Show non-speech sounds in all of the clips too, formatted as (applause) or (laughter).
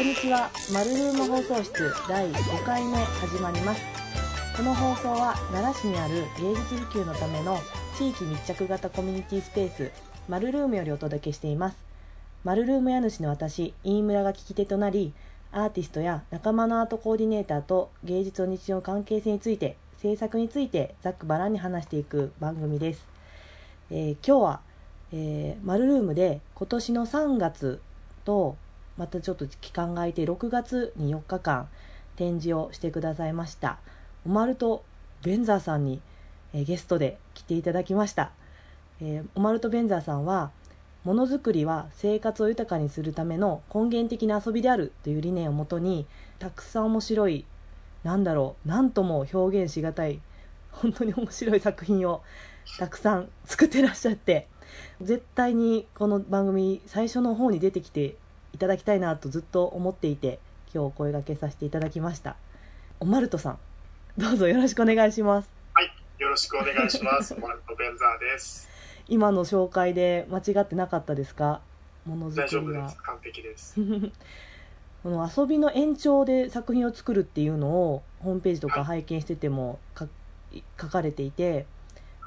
こんにちは。マルルーム放送室第5回目始まります。この放送は奈良市にある芸術普及のための地域密着型コミュニティスペースマルルームよりお届けしています。マルルーム家主の私、飯村が聞き手となり、アーティストや仲間のアートコーディネーターと芸術と日常関係性について、制作についてざっくばらんに話していく番組です。えー今日は、えーマルルームで今年の3月とまたちょっと期間が空いて6月に4日間展示をしてくださいました。オマルト・ベンザーさんに、えーゲストで来ていただきました、えーオマルト・ベンザーさんはものづくりは生活を豊かにするための根源的な遊びであるという理念をもとにたくさん面白いなんだろう何とも表現しがたい本当に面白い作品をたくさん作ってらっしゃって絶対にこの番組最初の方に出てきてただきたいなとずっと思っていて今日お声掛けさせていただきましたおまるとさんどうぞよろしくお願いしますはい、よろしくお願いします。マルト・ベンザーです。今の紹介で間違ってなかったですか？ものづ大くりは。完璧です。(laughs) この遊びの延長で作品を作るっていうのをホームページとか拝見しててもか書かれていてはい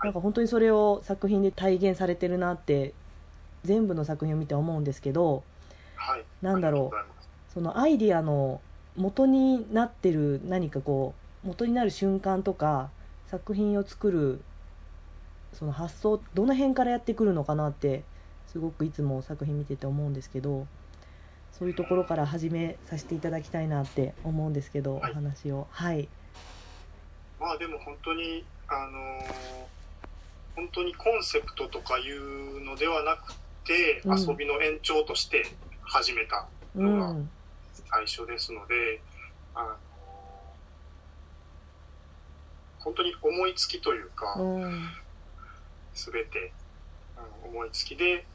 なんか本当にそれを作品で体現されてるなって全部の作品を見て思うんですけどはい。なんだろう。そのアイディアの元になってる何かこう元になる瞬間とか作品を作るその発想どの辺からやってくるのかなってすごくいつも作品見てて思うんですけどそういうところから始めさせていただきたいなって思うんですけど、はい。お話を。はい。まあでも本当に、あのー本当にコンセプトとかいうのではなくて、うん。遊びの延長として始めたうのがん最初ですので、あのー本当に思いつきというか、うん。すべてあの思いつきで、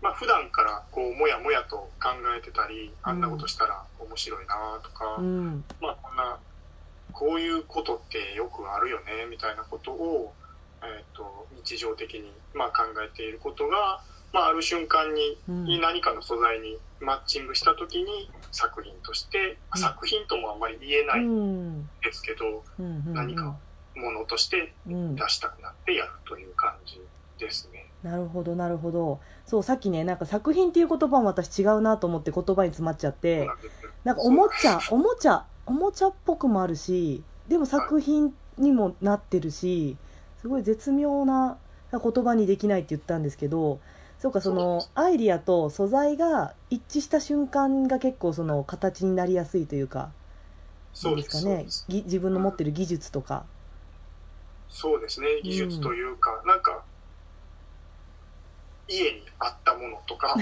まあ普段からこうもやもやと考えてたり、あんなことしたら面白いなとか、うん。まあこんな、こういうことってよくあるよね、みたいなことを、えっ、と、日常的に、まあ、考えていることが、まあ、ある瞬間に、うん。に何かの素材にマッチングしたときに作品として、うん。作品ともあんまり言えないですけど、うんうん何かものとしてうん。出したくなってやるという感じですね。なるほどなるほど。そうさっきねなんか作品っていう言葉も私違うなと思って言葉に詰まっちゃってなんかおもちゃおもちゃおもちゃっぽくもあるしでも作品にもなってるしすごい絶妙な言葉にできないって言ったんですけどそうかそのアイディアと素材が一致した瞬間が結構その形になりやすいというか。そうです。かね。自分の持ってる技術とか。そうですね。技術というか、なんか、家にあったものとか、(laughs)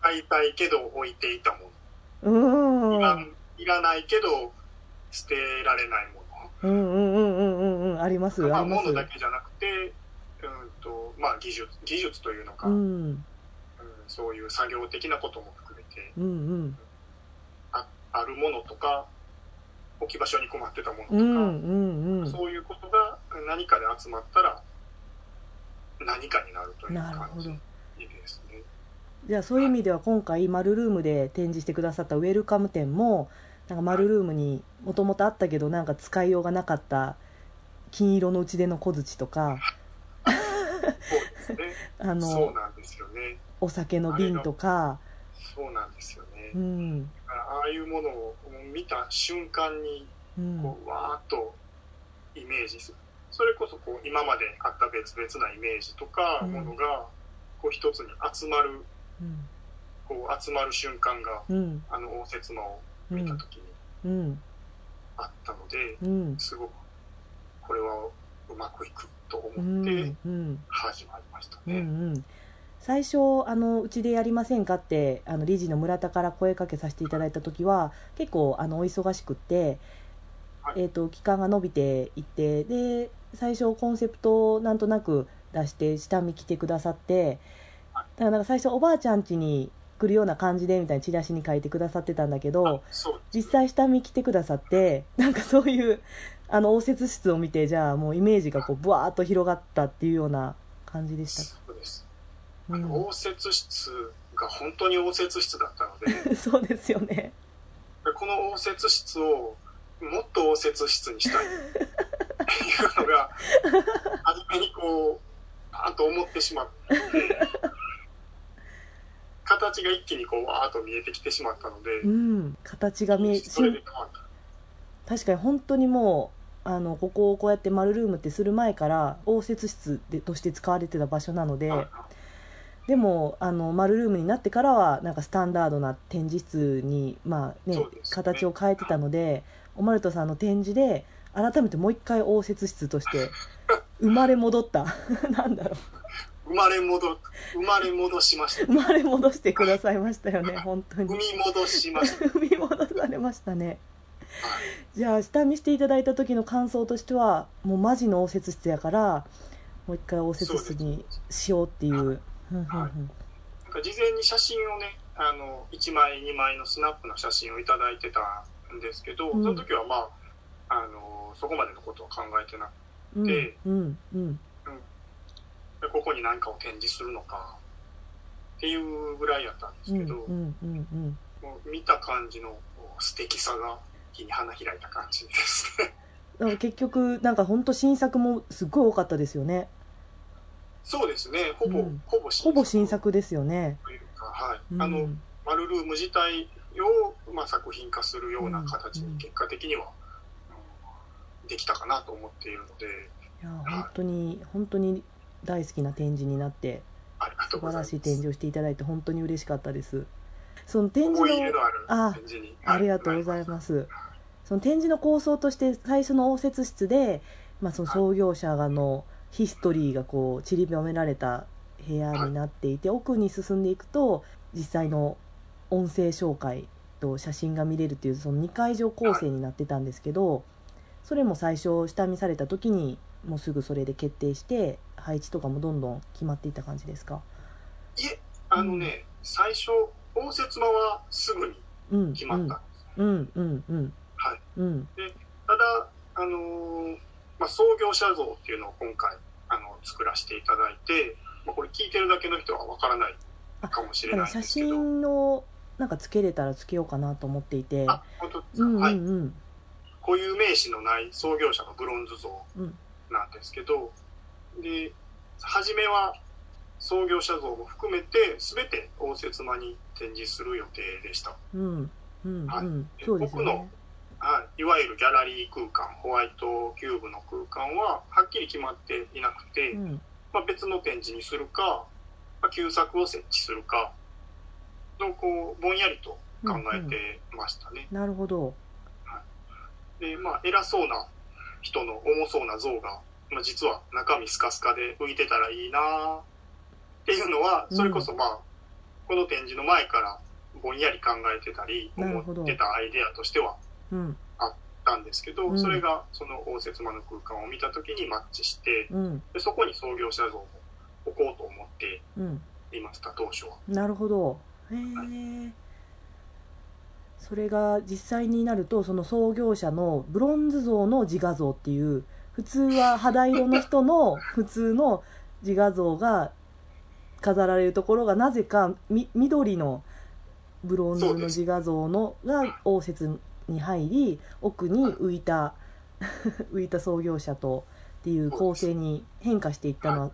買いたいけど置いていたもうーん。の、いらんいらないけど捨てられないもうんうんうんうんうんうん。あります。あ、あります。ものだけじゃなくて、うんとまあ、技術技術というのか、ううんんそういう作業的なことも含めてうんうん。ああるものとか置き場所に困ってたものとか、うんうんうん。そういうことが何かで集まったら何かになるというなるほど。感じですね。じゃあそういう意味では今回マルルームで展示してくださったウェルカム展もなんかマルルームにもともとあったけどなんか使いようがなかった金色の打ち出の小槌とかあそうのなんですよね。お酒の瓶とか。そうなんですよね。うん。だからああいうものを見た瞬間にうん。こうわーっとイメージする。それこそこう今まであった別々なイメージとかうん。ものがこう一つに集まるうん。こう集まる瞬間がうん。あの応接間をうん見た時にうん。あったので、うん。すごくこれはうまくいくとう思ってんうん始まりましたうんうね。ん。最初あのうちでやりませんかってあの理事の村田から声かけさせていただいた時は結構あのお忙しくって、はい。えー、と期間が伸びていってで最初コンセプトをなんとなく出して下見来てくださってだからなんか最初おばあちゃん家に来るような感じでみたいなチラシに書いてくださってたんだけど実際下見来てくださってなんかそういうあの応接室を見てじゃあもうイメージがこうブワーッと広がったっていうような感じでした。そうです。うん応接室が本当に応接室だったのでそうですよね。この応接室をもっと応接室にしたい。っていうのが初めにこうパーンと思ってしまって形が一気にこうわーっと見えてきてしまったので、うん。形が見えそれで変わった。確かに本当にもうあのここをこうやって丸ルームってする前から応接室でとして使われてた場所なので、はい。でもあの丸ルームになってからはなんかスタンダードな展示室に、まあねね。形を変えてたのでオマルトさんの展示で改めてもう一回応接室として生まれ戻った。(laughs) なんだろ生まれ戻生まれ戻しました。う生まれ戻してくださいましたよね本当に。生み戻しました。(laughs) 踏み戻されましたね。はいじゃあ下見していただいた時の感想としてはもうマジの応接室やからもう一回応接室にしようっていう。ふんふんふん。なんか事前に写真をねあの1枚2枚のスナップの写真をいただいてたんですけど、うん。その時はまああのそこまでのことは考えてなくうんでうん。うん。てここに何かを展示するのかっていうぐらいやったんですうんけど、う見た感じの素敵さが一気に花開いた感じですね。結局なんか本当新作もすっごい多かったですよね。そうですね。ほぼ、うん。ほぼ新ほぼ新作ですよね、というか、はい。うん、あのマルルーム自体を、まあ、作品化するような形うん。に結果的には、うんできたかなと思っているので。いや本当に本当に大好きな展示になって素晴らしい展示をしていただいて本当に嬉しかったです。その展示ののあるあありがとうございますその展示の構想として最初の応接室で、まあ、その創業者のヒストリーがこう散りばめられた部屋になっていて、奥に進んでいくと実際の音声紹介と写真が見れるっていうその2会場構成になってたんですけどそれも最初下見された時にもうすぐそれで決定して配置とかもどんどん決まっていった感じですか？いえあのね、最初応接間はすぐにうん決まったんです、うんうんうんはいうん。ただあのーまあ、創業者像っていうのを今回あの作らせていただいて、まあ、これ聞いてるだけの人はわからないかもしれないんですけど。真のなんかつけれたらつけようかなと思っていて。あ本当ですか、うんうんはい。うん固有名詞のない創業者のブロンズ像うんなんですけど、で初めは創業者像も含めて全て応接間に展示する予定でした、うん。うん。はい。うんそうで僕のい、いわゆるギャラリー空間ホワイトキューブの空間ははっきり決まっていなくて、うん。まあ、別の展示にするか、まあ、旧作を設置するかのこうぼんやりと考えてましたね、なるほど。でまあ偉そうな人の重そうな像が、まあ、実は中身スカスカで浮いてたらいいなっていうのはそれこそまあ、この展示の前からぼんやり考えてたり思ってたアイデアとしてはうん。たんですけど、うん。それがその応接間の空間を見た時にマッチしてうん。でそこに創業者像を置こうと思ってうん。いました当初は。なるほど。へえそれが実際になるとその創業者のブロンズ像の自画像っていう普通は肌色の人の普通の自画像が飾られるところがなぜかみ緑のブロンズの自画像のが応接に入り奥に浮いた (laughs) 浮いた創業者とっていう構成に変化していったのは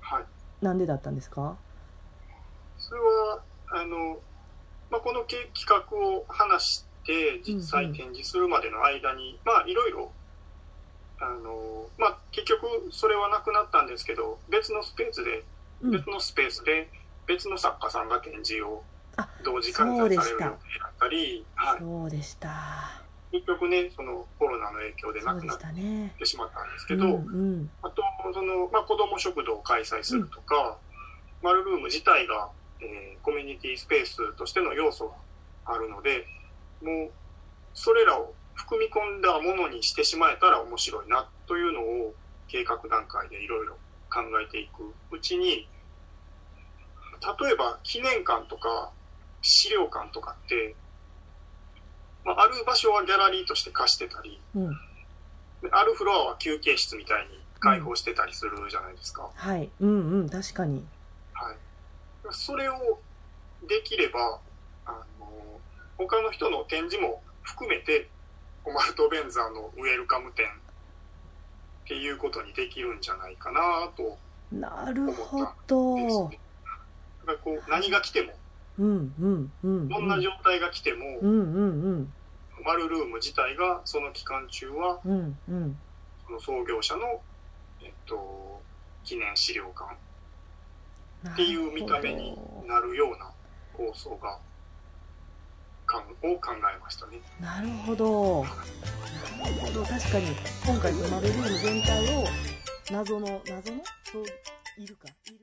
はい。なんでだったんですか？それはあの、まあ、このけ企画を話して実際展示するまでの間に、まあいろいろあの、まあ、結局それはなくなったんですけど別のスペースでうん。別のスペースで別の作家さんが展示をあ同時開催される予定だったり、はい、そうでした。結局ねそのコロナの影響でなくなってしまったんですけど、うんうん。あとその、まあ、子ども食堂を開催するとか、マルルーム自体が、えーコミュニティスペースとしての要素があるのでもうそれらを含み込んだものにしてしまえたら面白いなというのを計画段階でいろいろ考えていくうちに例えば記念館とか資料館とかって、まあ、ある場所はギャラリーとして貸してたりうんであるフロアは休憩室みたいに開放してたりするじゃないですか。はいうんうん確かにはい。それをできれば、あの、他の人の展示も含めて、コマルトベンザーのウェルカム展っていうことにできるんじゃないかなとなるほど。ね。だからこう何が来ても、うんうんうん。どんな状態が来ても、うんうんうん。マルルーム自体がその期間中は、うんうん。その創業者の、えっと、記念資料館っていう見た目になるような構想が、かんを考えましたね。なるほど。なるほど。確かに、今回のマルルーム全体を、謎の、謎の？そう、いるか。いる